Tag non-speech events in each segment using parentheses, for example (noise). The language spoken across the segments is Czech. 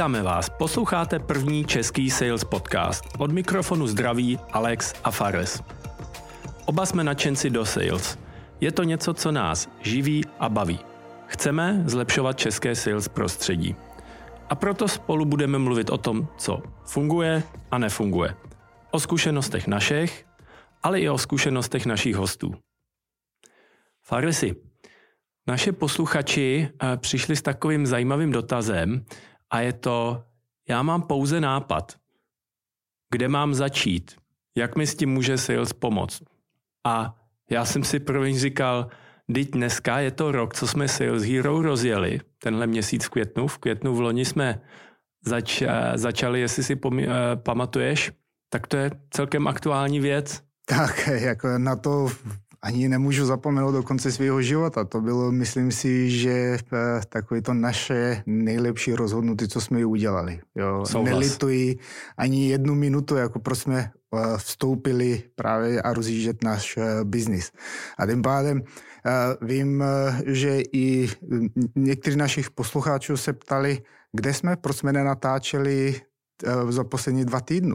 Vítáme vás, posloucháte první český sales podcast. Od mikrofonu zdraví Alex a Fares. Oba jsme nadšenci do sales. Je to něco, co nás živí a baví. Chceme zlepšovat české sales prostředí. A proto spolu budeme mluvit o tom, co funguje a nefunguje. O zkušenostech našich, ale i o zkušenostech našich hostů. Farisi, naše posluchači eh, přišli s takovým zajímavým dotazem a je to, já mám pouze nápad, kde mám začít, jak mi s tím může sales pomoct. A já jsem si první říkal, teď dneska je to rok, co jsme Sales Hero rozjeli, tenhle měsíc v květnu. V květnu v loni jsme zač, eh, začali, jestli si pomí, eh, pamatuješ, tak to je celkem aktuální věc. Tak, jako na to ani nemůžu zapomenout do konce svého života. To bylo, myslím si, že eh, takové to naše nejlepší rozhodnutí, co jsme udělali. Jo. Nelituji ani jednu minutu, jako proč jsme eh, vstoupili právě a rozjíždět náš eh, biznis. A tím pádem vím, že i někteří našich posluchačů se ptali, kde jsme, proč jsme nenatáčeli za poslední dva týdny.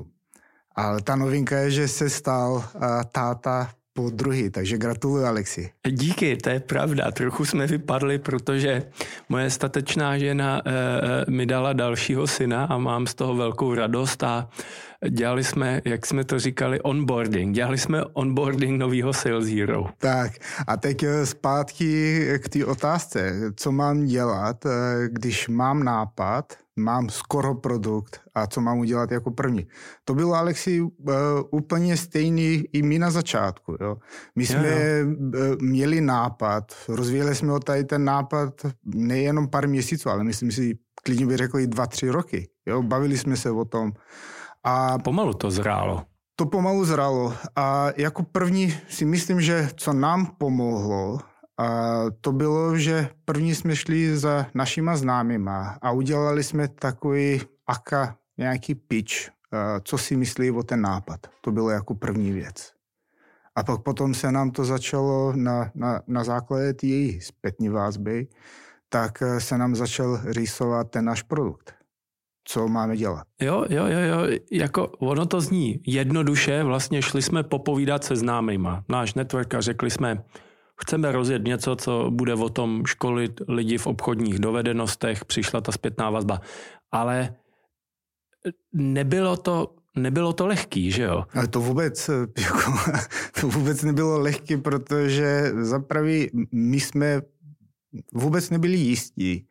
Ale ta novinka je, že se stal táta po druhý, takže gratuluji Alexi. Díky, to je pravda. Trochu jsme vypadli, protože moje statečná žena e, mi dala dalšího syna a mám z toho velkou radost a dělali jsme, jak jsme to říkali, onboarding. Dělali jsme onboarding nového Sales Hero. Tak a teď eh, zpátky k té otázce. Co mám dělat, když mám nápad, mám skoro produkt a co mám udělat jako první. To bylo, Alexi, uh, úplně stejný i my na začátku. Jo. My jsme jo, jo. měli nápad, rozvíjeli jsme o tady ten nápad nejenom pár měsíců, ale myslím si, klidně bych řekl i dva, tři roky. Jo. Bavili jsme se o tom. A pomalu to zrálo. To pomalu zrálo. A jako první si myslím, že co nám pomohlo, a to bylo, že první jsme šli za našima známýma a udělali jsme takový aka nějaký pitch, co si myslí o ten nápad. To bylo jako první věc. A pak potom se nám to začalo na, na, na základě její zpětní vázby, tak e, se nám začal rýsovat ten náš produkt. Co máme dělat? Jo, jo, jo, jo, jako ono to zní jednoduše, vlastně šli jsme popovídat se známýma. Náš network a řekli jsme, Chceme rozjet něco, co bude o tom školit lidi v obchodních dovedenostech, přišla ta zpětná vazba. Ale nebylo to, nebylo to lehký, že jo? Ale to vůbec, jako, (laughs) to vůbec nebylo lehký, protože za prvý my jsme vůbec nebyli jistí,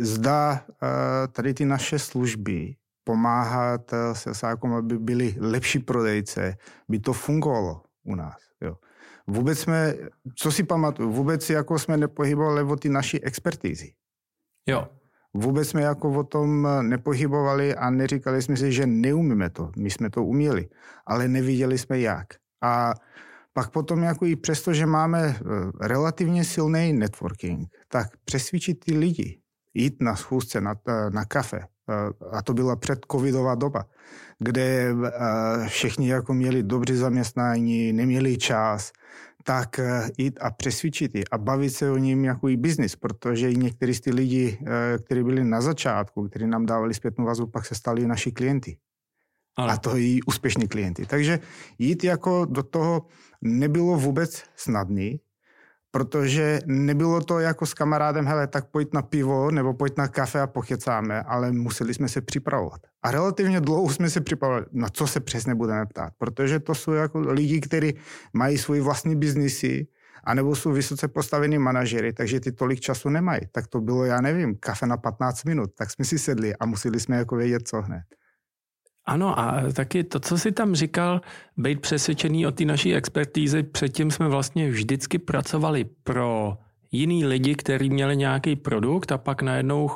zda eh, tady ty naše služby pomáhat eh, se sákom, aby byli lepší prodejce, by to fungovalo u nás. Jo. Vůbec jsme, co si pamatuju, vůbec jako jsme nepohybovali o ty naší expertízy. Jo. Vůbec jsme jako o tom nepohybovali a neříkali jsme si, že neumíme to. My jsme to uměli, ale neviděli jsme jak. A pak potom jako i přesto, že máme eh, relativně silný networking, tak přesvědčit ty lidi, jít na schůzce, na, eh, na kafe, a to byla předcovidová doba, kde všichni jako měli dobře zaměstnání, neměli čas, tak eh, jít a přesvědčit je a bavit se o ním jako i biznis, protože i někteří z ty lidi, eh, kteří byli na začátku, kteří nám dávali zpětnou vazbu, pak se stali naši klienty. Ale. A to i úspěšní klienty. Takže jít jako do toho nebylo vůbec snadný, protože nebylo to jako s kamarádem, hele, tak pojď na pivo nebo pojď na kafe a pochycáme, ale museli jsme se připravovat. A relativně dlouho jsme se připravovali, na co se přesně budeme ptát, protože to jsou jako lidi, kteří mají svůj vlastní biznisy, anebo jsou vysoce postavení manažery, takže ty tolik času nemají. Tak to bylo, já nevím, kafe na 15 minut, tak jsme si sedli a museli jsme jako vědět, co hned. Ano a taky to, co si tam říkal, být přesvědčený o té naší expertíze, předtím jsme vlastně vždycky pracovali pro jiný lidi, kteří měli nějaký produkt a pak najednou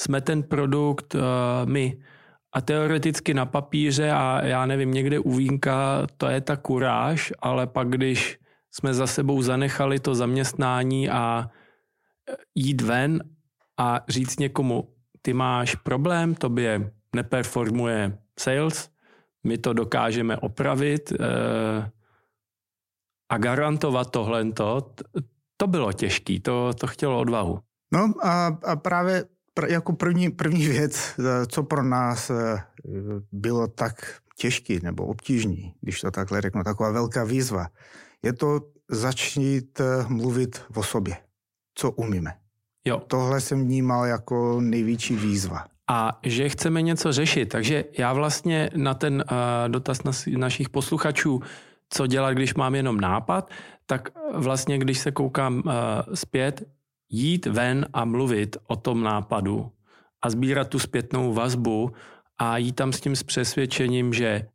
jsme ten produkt uh, my. A teoreticky na papíře a já nevím, někde u vínka, to je ta kuráž, ale pak když jsme za sebou zanechali to zaměstnání a eh, jít ven a říct někomu, ty máš problém, tobě neperformuje sales, my to dokážeme opravit eh, a garantovat tohle, to bylo těžké, to, to chtělo odvahu. No a, a právě pr- jako první, první věc, eh, co pro nás eh, bylo tak těžký nebo obtížný, když to takhle řeknu, taková velká výzva, je to začít mluvit o sobě, co umíme. Jo. Tohle jsem vnímal jako největší výzva. A že chceme něco řešit, takže já vlastně na ten uh, dotaz na, našich posluchačů, co dělat, když mám jenom nápad, tak vlastně, když se koukám uh, zpět, jít ven a mluvit o tom nápadu a sbírat tu zpětnou vazbu a jít tam s tím s přesvědčením, že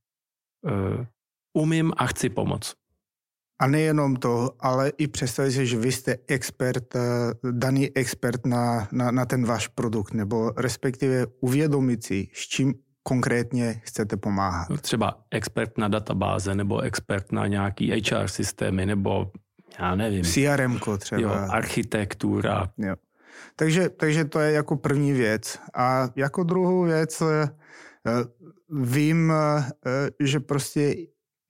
uh, umím a chci pomoct. A nejenom to, ale i představit si, že vy jste expert, eh, daný expert na, na, na ten váš produkt, nebo respektive uvědomit si, s čím konkrétně chcete pomáhat. Třeba expert na databáze, nebo expert na nějaký HR systémy, nebo já nevím. CRM třeba. Jo, architektura. Jo. Takže, takže to je jako první věc. A jako druhou věc eh, vím, eh, že prostě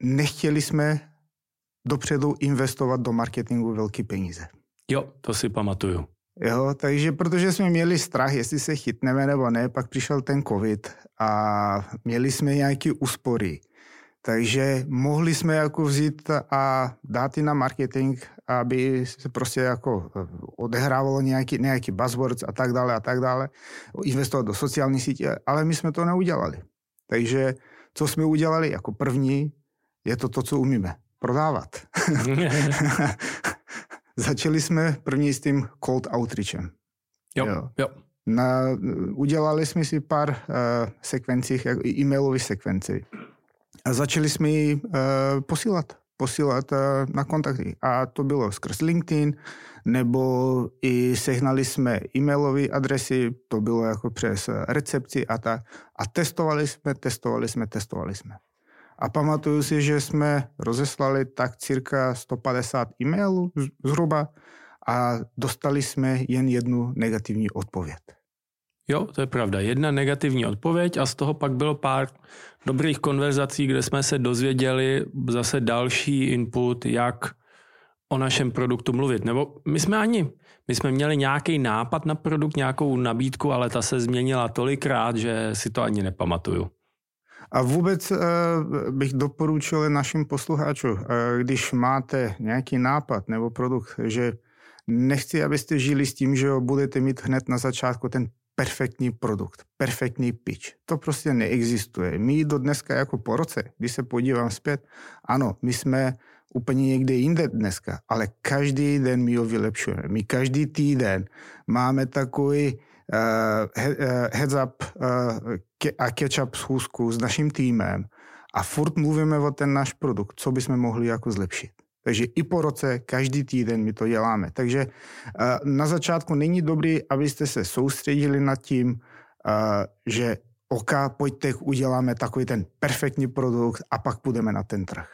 nechtěli jsme dopředu investovat do marketingu velké peníze. Jo, to si pamatuju. Jo, takže protože jsme měli strach, jestli se chytneme nebo ne, pak přišel ten covid a měli jsme nějaké úspory. Takže mohli jsme jako vzít a dát i na marketing, aby se prostě jako odehrávalo nějaký, nějaký buzzwords a tak dále a tak dále, investovat do sociální sítě, ale my jsme to neudělali. Takže co jsme udělali jako první, je to to, co umíme prodávat. (laughs) Začali jsme první s tím cold outreachem. Jo, jo. jo. Na, udělali jsme si pár uh, sekvencí, e-mailových sekvencí. A začali jsme ji uh, posílat posílat uh, na kontakty. A to bylo skrz LinkedIn, nebo i sehnali jsme e-mailové adresy, to bylo jako přes recepci a tak. A testovali jsme, testovali jsme, testovali jsme. A pamatuju si, že jsme rozeslali tak cirka 150 e-mailů zhruba a dostali jsme jen jednu negativní odpověď. Jo, to je pravda. Jedna negativní odpověď a z toho pak bylo pár dobrých konverzací, kde jsme se dozvěděli zase další input, jak o našem produktu mluvit. Nebo my jsme ani, my jsme měli nějaký nápad na produkt, nějakou nabídku, ale ta se změnila tolikrát, že si to ani nepamatuju. A vůbec uh, bych doporučil našim posluchačům, uh, když máte nějaký nápad nebo produkt, že nechci, abyste žili s tím, že budete mít hned na začátku ten perfektní produkt, perfektní pitch. To prostě neexistuje. My do dneska jako po roce, když se podívám zpět, ano, my jsme úplně někde jinde dneska, ale každý den my ho vylepšujeme. My každý týden máme takový heads up uh, a catch-up schůzku s naším týmem a furt mluvíme o ten náš produkt, co bychom mohli jako zlepšit. Takže i po roce, každý týden my to děláme. Takže na začátku není dobrý, abyste se soustředili nad tím, že OK, pojďte, uděláme takový ten perfektní produkt a pak půjdeme na ten trh.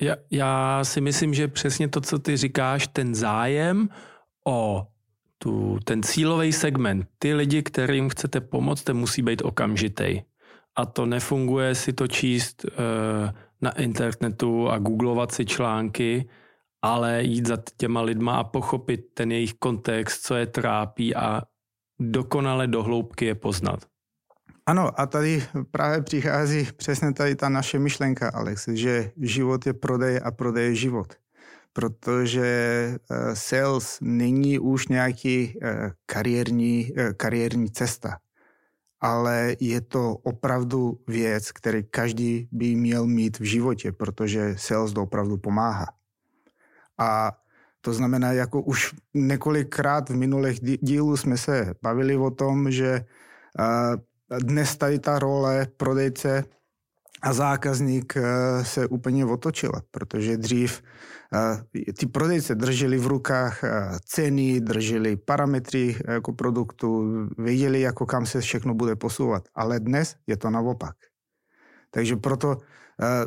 Já, já si myslím, že přesně to, co ty říkáš, ten zájem o tu, ten cílový segment, ty lidi, kterým chcete pomoct, ten musí být okamžitý. A to nefunguje si to číst uh, na internetu a googlovat si články, ale jít za těma lidma a pochopit ten jejich kontext, co je trápí a dokonale do hloubky je poznat. Ano, a tady právě přichází přesně tady ta naše myšlenka, Alex, že život je prodej a prodej je život protože eh, sales není už nějaký eh, kariérní, eh, kariérní cesta, ale je to opravdu věc, který každý by měl mít v životě, protože sales opravdu pomáhá. A to znamená, jako už několikrát v minulých dílů jsme se bavili o tom, že dnes tady ta role prodejce a zákazník se úplně otočila, protože dřív ty prodejce drželi v rukách ceny, drželi parametry jako produktu, věděli, jako kam se všechno bude posouvat. Ale dnes je to naopak. Takže proto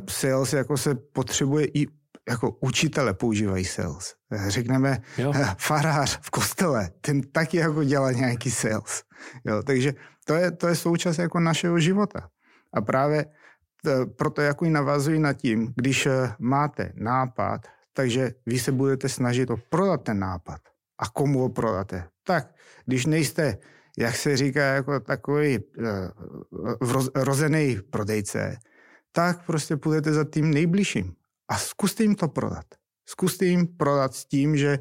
sales jako se potřebuje i jako učitele používají sales. Řekneme jo. farář v kostele, ten taky jako dělá nějaký sales. Jo, takže to je, to je součást jako našeho života. A právě proto jako navazuji na tím, když máte nápad, takže vy se budete snažit o prodat ten nápad. A komu ho prodáte? Tak, když nejste jak se říká, jako takový uh, rozený prodejce, tak prostě půjdete za tím nejbližším a zkuste jim to prodat. Zkuste jim prodat s tím, že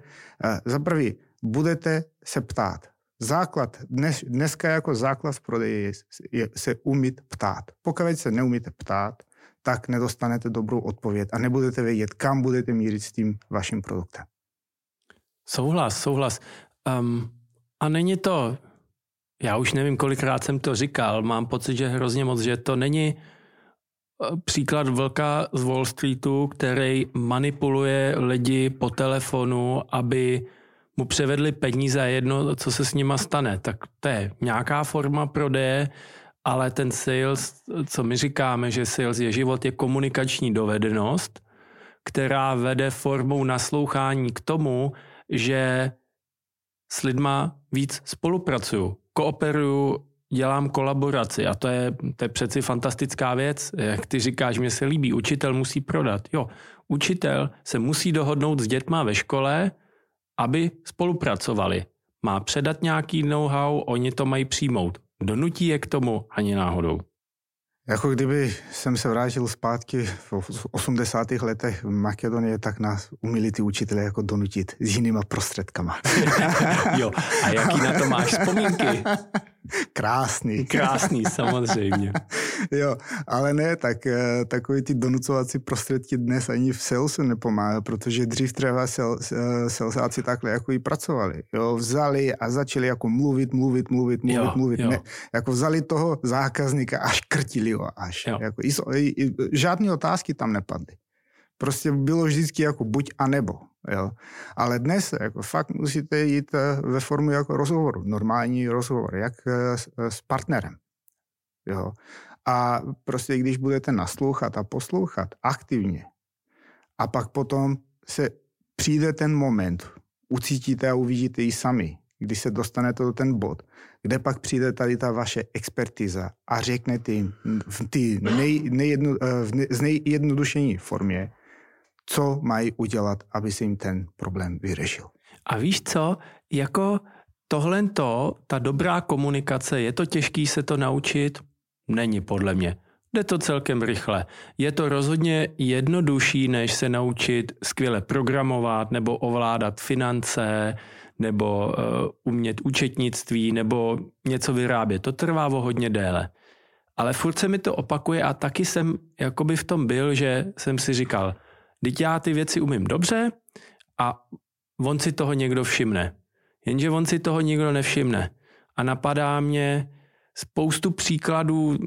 za prvý budete se ptát. Základ, dnes, dneska jako základ v prodeji je, je se umít ptát. Pokud se neumíte ptát, tak nedostanete dobrou odpověď a nebudete vědět, kam budete mířit s tím vaším produktem. Souhlas, souhlas. Um, a není to, já už nevím, kolikrát jsem to říkal, mám pocit, že hrozně moc, že to není eh, příklad vlka z Wall Streetu, který manipuluje lidi po telefonu, aby mu převedli peníze a jedno, co se s nima stane. Tak to je nějaká forma prodeje, ale ten sales, co my říkáme, že sales je život, je komunikační dovednost, která vede formou naslouchání k tomu, že s lidma víc spolupracuju, kooperuju, dělám kolaboraci a to je, to je přeci fantastická věc. Jak ty říkáš, mě se líbí, učitel musí prodat. Jo, učitel se musí dohodnout s dětma ve škole, aby spolupracovali. Má předat nějaký know-how, oni to mají přijmout. Donutí je k tomu ani náhodou. Jako kdyby jsem se vrátil zpátky v 80. letech v Makedonii, tak nás umili ty učitelé jako donutit s jinýma prostředkama. (laughs) jo, a jaký na to máš vzpomínky? (laughs) Krásný. (laughs) Krásný, samozřejmě. (laughs) jo, ale ne, tak eh, takový ty donucovací prostředky dnes ani v salesu nepomáhají, protože dřív třeba salesáci takhle jako i pracovali. Jo, vzali a začali jako mluvit, mluvit, mluvit, mluvit, jo, mluvit. Jo. Ne, jako vzali toho zákazníka a škrtili ho až. Jo. Jako, i, i, žádné otázky tam nepadly. Prostě bylo vždycky jako buď a nebo. Jo. Ale dnes jako fakt musíte jít eh, ve formu jako rozhovoru, normální rozhovor, jak eh, s, eh, s partnerem. Jo. A prostě když budete naslouchat a poslouchat aktivně a pak potom se přijde ten moment, ucítíte a uvidíte ji sami, když se dostanete do ten bod, kde pak přijde tady ta vaše expertiza a řeknete jim v nej, nejjedno, v nej, nejjednodušení formě, co mají udělat, aby se jim ten problém vyřešil. A víš co, jako tohle to, ta dobrá komunikace, je to těžký se to naučit? Není podle mě. Jde to celkem rychle. Je to rozhodně jednodušší, než se naučit skvěle programovat nebo ovládat finance, nebo uh, umět účetnictví, nebo něco vyrábět. To trvá o hodně déle. Ale furt se mi to opakuje a taky jsem jakoby v tom byl, že jsem si říkal, Teď já ty věci umím dobře a on si toho někdo všimne. Jenže on si toho nikdo nevšimne. A napadá mě spoustu příkladů,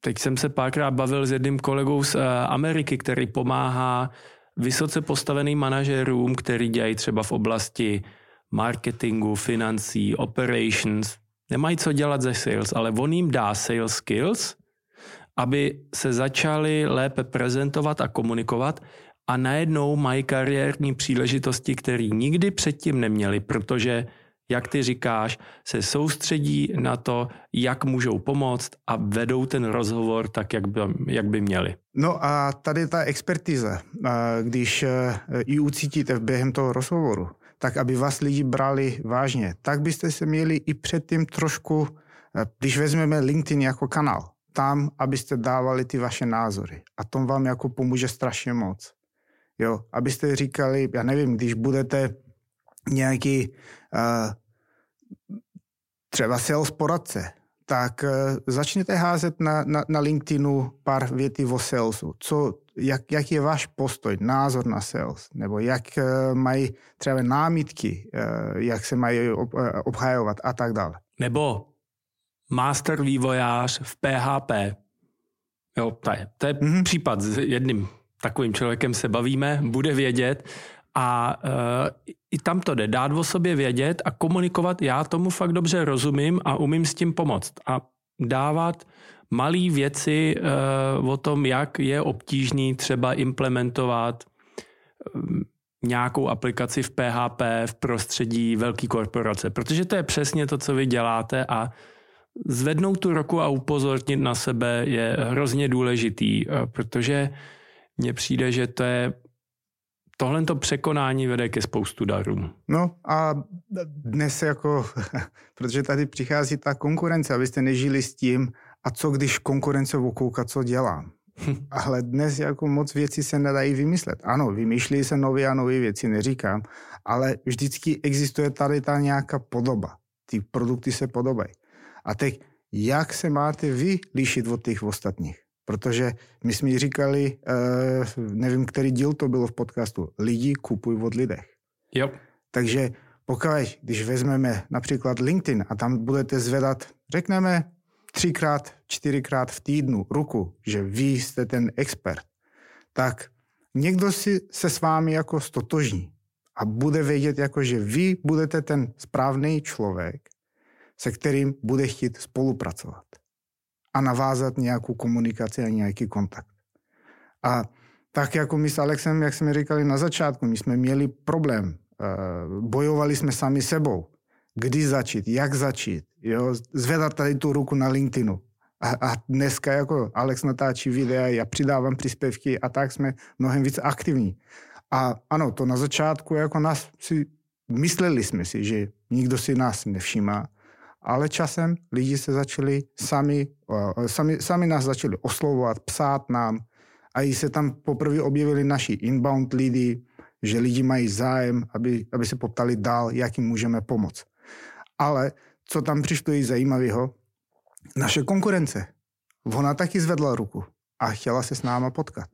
teď jsem se párkrát bavil s jedním kolegou z eh, Ameriky, který pomáhá vysoce postaveným manažerům, který dělají třeba v oblasti marketingu, financí, operations. Nemají co dělat ze sales, ale on jim dá sales skills, aby se začali lépe prezentovat a komunikovat a najednou mají kariérní příležitosti, které nikdy předtím neměli, protože, jak ty říkáš, se soustředí na to, jak můžou pomoct a vedou ten rozhovor tak, jak by, jak by měli. No a tady ta expertiza, když e, ji ucítíte během toho rozhovoru, tak aby vás lidi brali vážně, tak byste se měli i předtím trošku, e, když vezmeme LinkedIn jako kanál, tam, abyste dávali ty vaše názory. A to vám jako pomůže strašně moc. Jo, abyste říkali, já nevím, když budete nějaký uh, třeba sales poradce, tak uh, začněte házet na, na, na LinkedInu pár věty o salesu. Co, jak, jak je váš postoj, názor na sales, nebo jak uh, mají třeba námitky, uh, jak se mají ob, uh, obhajovat a tak dále. Nebo master vývojář v PHP. Jo, to je, to je mm-hmm. případ s jedním takovým člověkem se bavíme, bude vědět a uh, i tam to jde, dát o sobě vědět a komunikovat, já tomu fakt dobře rozumím a umím s tím pomoct. A dávat malé věci uh, o tom, jak je obtížný třeba implementovat um, nějakou aplikaci v PHP v prostředí velké korporace, protože to je přesně to, co vy děláte a zvednout tu roku a upozornit na sebe je hrozně důležitý, protože mně přijde, že to je tohle to překonání vede ke spoustu darů. No a dnes jako, (laughs) protože tady přichází ta konkurence, abyste nežili s tím, a co když konkurence okouka, co dělám. (laughs) Ale dnes jako moc věcí se nedají vymyslet. Ano, vymýšlí se nové a nové věci, neříkám, ale vždycky existuje tady ta nějaká podoba. Ty produkty se podobají. A teď, jak se máte vy lišit od těch ostatních? Protože my jsme říkali, uh, nevím, který díl to bylo v podcastu, lidi kupují od lidech. Jo. Takže pokud, když vezmeme například LinkedIn a tam budete zvedat, řekneme, třikrát, čtyřikrát v týdnu ruku, že vy jste ten expert, tak někdo si se s vámi jako stotožní a bude vědět, jako, že vy budete ten správný člověk, se kterým bude chtít spolupracovat a navázat nějakou komunikaci a nějaký kontakt. A tak jako my s Alexem, jak jsme říkali na začátku, my jsme měli problém. Eh, bojovali jsme sami sebou. Kdy začít, jak začít, jo? zvedat tady tu ruku na LinkedInu. A, a dneska jako Alex natáčí videa, já přidávám příspěvky a tak jsme mnohem víc aktivní. A ano, to na začátku jako nás si, mysleli jsme si, že nikdo si nás nevšímá, ale časem lidi se začali sami, sami, sami nás začali oslovovat, psát nám a i se tam poprvé objevili naši inbound lidi, že lidi mají zájem, aby, aby se poptali dál, jak jim můžeme pomoct. Ale co tam přišlo i zajímavého, naše konkurence. Ona taky zvedla ruku a chtěla se s náma potkat.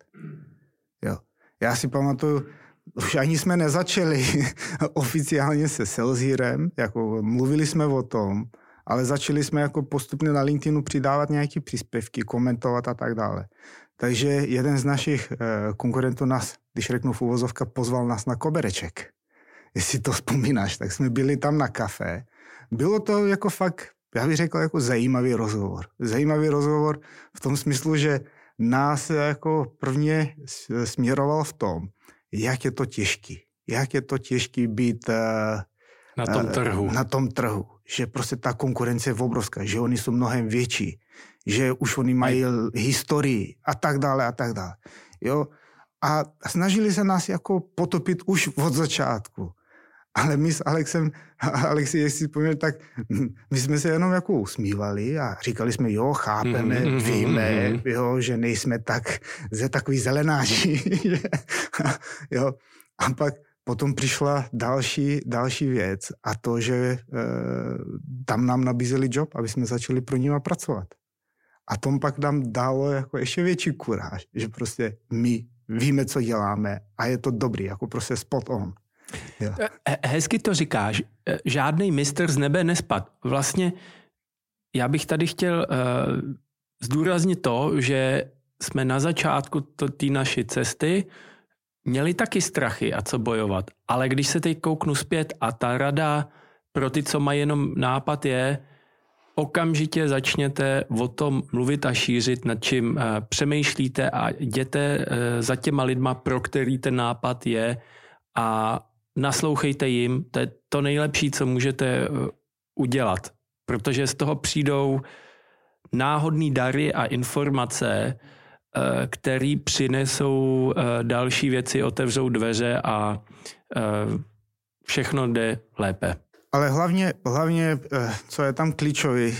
Jo. Já si pamatuju, už ani jsme nezačali (laughs) oficiálně se Saleshirem, jako mluvili jsme o tom, ale začali jsme jako postupně na LinkedInu přidávat nějaké příspěvky, komentovat a tak dále. Takže jeden z našich eh, konkurentů nás, když řeknu v uvozovka, pozval nás na kobereček. Jestli to vzpomínáš, tak jsme byli tam na kafe. Bylo to jako fakt, já bych řekl, jako zajímavý rozhovor. Zajímavý rozhovor v tom smyslu, že nás jako prvně směroval v tom, jak je to těžký. Jak je to těžký být eh, na tom eh, trhu. Na tom trhu. Že prostě ta konkurence je obrovská, že oni jsou mnohem větší, že už oni mají historii a tak dále a tak dále. Jo? A snažili se nás jako potopit už od začátku. Ale my s Alexem, (laughs) Alexi, jestli pomůže, tak my jsme se jenom jako usmívali a říkali jsme, jo, chápeme, mm-hmm, víme, mm-hmm. jo, že nejsme tak, ze takový zelenáři. (laughs) (laughs) jo. A pak Potom přišla další, další věc a to, že e, tam nám nabízeli job, aby jsme začali pro nima pracovat. A tom pak nám dalo jako ještě větší kuráž, že prostě my víme, co děláme a je to dobrý, jako prostě spot on. Jo. Hezky to říkáš. E, žádný mistr z nebe nespad. Vlastně já bych tady chtěl uh, zdůraznit to, že jsme na začátku té naší cesty měli taky strachy a co bojovat. Ale když se teď kouknu zpět a ta rada pro ty, co mají jenom nápad je, okamžitě začněte o tom mluvit a šířit, nad čím uh, přemýšlíte a jděte uh, za těma lidma, pro který ten nápad je a naslouchejte jim. To je to nejlepší, co můžete uh, udělat, protože z toho přijdou náhodný dary a informace, Eh, který přinesou eh, další věci, otevřou dveře a eh, všechno jde lépe. Ale hlavně, hlavně, co je tam klíčový,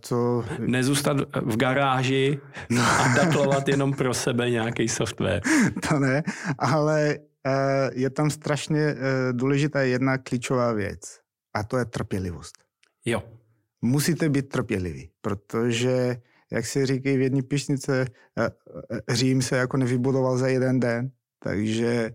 co... Nezůstat v garáži no. a datlovat jenom pro sebe nějaký software. (laughs) To ne, ale je tam strašně důležitá jedna klíčová věc a to je trpělivost. Jo. Musíte být trpěliví, protože jak se říkají v jedné píšnice, eh, eh, Řím se jako nevybudoval za jeden den, takže eh,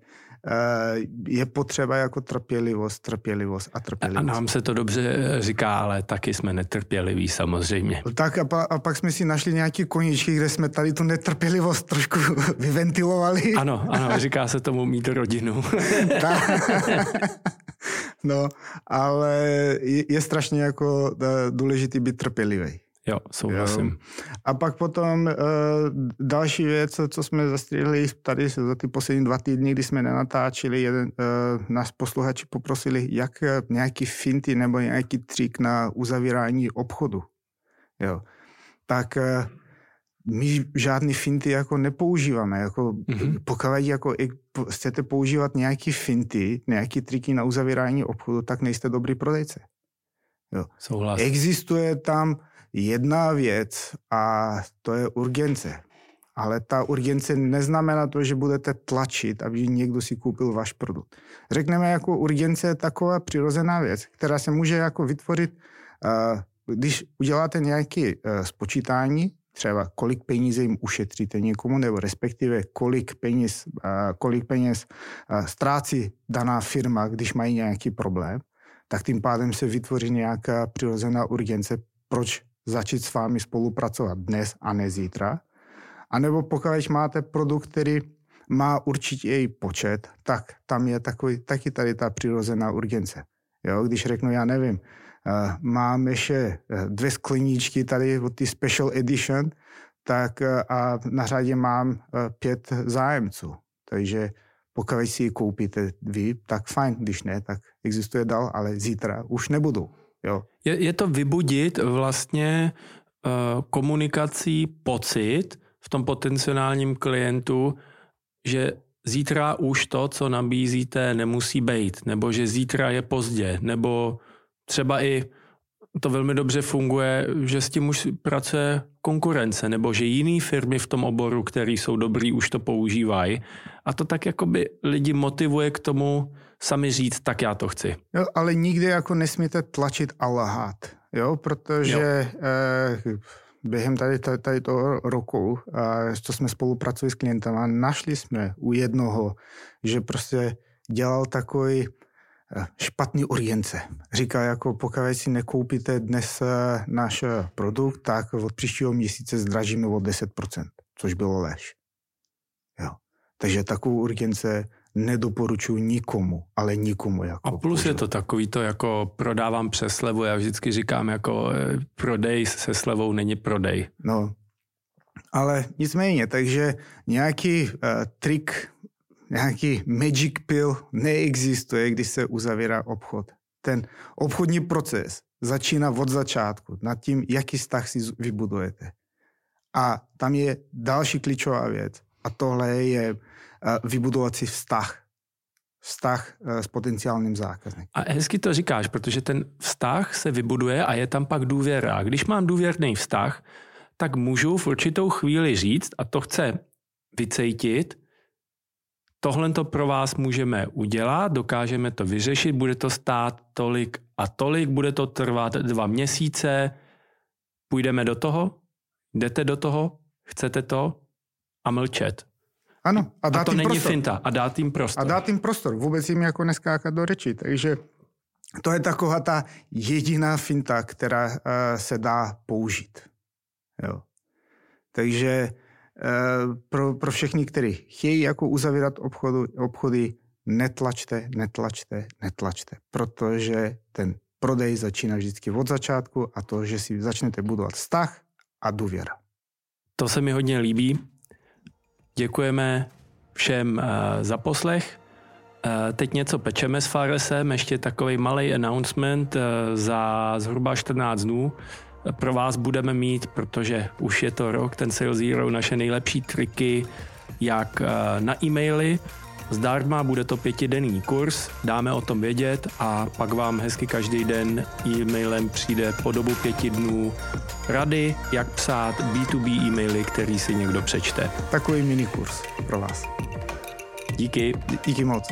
je potřeba jako trpělivost, trpělivost a trpělivost. A nám se to dobře říká, ale taky jsme netrpěliví samozřejmě. Tak a, pa, a pak jsme si našli nějaký koničky, kde jsme tady tu netrpělivost trošku (laughs) vyventilovali. Ano, ano, říká se tomu mít rodinu. (laughs) no, ale je, je strašně jako důležitý být trpělivý. Jo, souhlasím. Jo. A pak potom uh, další věc, co jsme zastřihli tady za ty poslední dva týdny, kdy jsme nenatáčeli, jeden, uh, nás posluchači poprosili, jak nějaký finty nebo nějaký trik na uzavírání obchodu. Jo. Tak uh, my žádný finty jako nepoužíváme. Jako, mm-hmm. Pokud jako chcete používat nějaký finty, nějaký triky na uzavírání obchodu, tak nejste dobrý prodejce. Jo. Souhlas. Existuje tam jedna věc a to je urgence. Ale ta urgence neznamená to, že budete tlačit, aby někdo si koupil váš produkt. Řekneme, jako urgence je taková přirozená věc, která se může jako vytvořit, když uděláte nějaké spočítání, třeba kolik peníze jim ušetříte někomu, nebo respektive kolik peněz, kolik peněz ztrácí daná firma, když mají nějaký problém, tak tím pádem se vytvoří nějaká přirozená urgence, proč začít s vámi spolupracovat dnes a ne zítra. A nebo pokud máte produkt, který má určitě její počet, tak tam je takový, taky tady ta přirozená urgence. Jo, když řeknu, já nevím, uh, mám ještě eh, dvě skleníčky tady od ty special edition, tak uh, a na řadě mám uh, pět zájemců. Takže pokud si ji koupíte vy, tak fajn, když ne, tak existuje dál, ale zítra už nebudou. Jo. Je, je to vybudit vlastně uh, komunikací pocit v tom potenciálním klientu, že zítra už to, co nabízíte, nemusí být, nebo že zítra je pozdě, nebo třeba i to velmi dobře funguje, že s tím už pracuje konkurence, nebo že jiné firmy v tom oboru, který jsou dobrý, už to používají. A to tak jakoby lidi motivuje k tomu sami říct, tak já to chci. Jo, ale nikdy jako nesmíte tlačit a lhát, jo, protože jo. Eh, během tady, tady, tady toho roku, eh, co jsme spolupracovali s klientama, našli jsme u jednoho, že prostě dělal takový Eh, špatný urgence. Říká, jako pokud si nekoupíte dnes eh, náš eh, produkt, tak od příštího měsíce zdražíme o 10%, což bylo lež. Jo. Takže takovou urgence nedoporučuji nikomu, ale nikomu. Jako a plus používat. je to takový to, jako prodávám přes slevu, já vždycky říkám, jako prodej se slevou není prodej. No, ale nicméně, takže nějaký uh, trik nějaký magic pill neexistuje, když se uzavírá obchod. Ten obchodní proces začíná od začátku, nad tím, jaký vztah si vybudujete. A tam je další klíčová věc. A tohle je vybudovat si vztah. Vztah eh, s potenciálním zákazníkem. A hezky to říkáš, protože ten vztah se vybuduje a je tam pak důvěra. A když mám důvěrný vztah, tak můžu v určitou chvíli říct, a to chce vycejtit, tohle to pro vás můžeme udělat, dokážeme to vyřešit, bude to stát tolik a tolik, bude to trvat dva měsíce, půjdeme do toho, jdete do toho, chcete to a mlčet. Ano, a, dát a to není prostor. finta, a dát jim prostor. A dát jim prostor, vůbec jim jako neskákat do řeči, takže to je taková ta jediná finta, která uh, se dá použít. Jo. Takže Eh, pro, pro všechny, kteří chtějí jako uzavírat obchodu, obchody, netlačte, netlačte, netlačte, protože ten prodej začíná vždycky od začátku a to, že si začnete budovat vztah a důvěra. To se mi hodně líbí. Děkujeme všem uh, za poslech. Uh, teď něco pečeme s Faresem, ještě takový malý announcement uh, za zhruba 14 dnů. Pro vás budeme mít, protože už je to rok, ten Sales Zero, naše nejlepší triky, jak eh, na e-maily, Zdarma bude to pětidenní kurz, dáme o tom vědět a pak vám hezky každý den e-mailem přijde po dobu pěti dnů rady, jak psát B2B e-maily, který si někdo přečte. Takový mini kurz pro vás. Díky. Díky moc.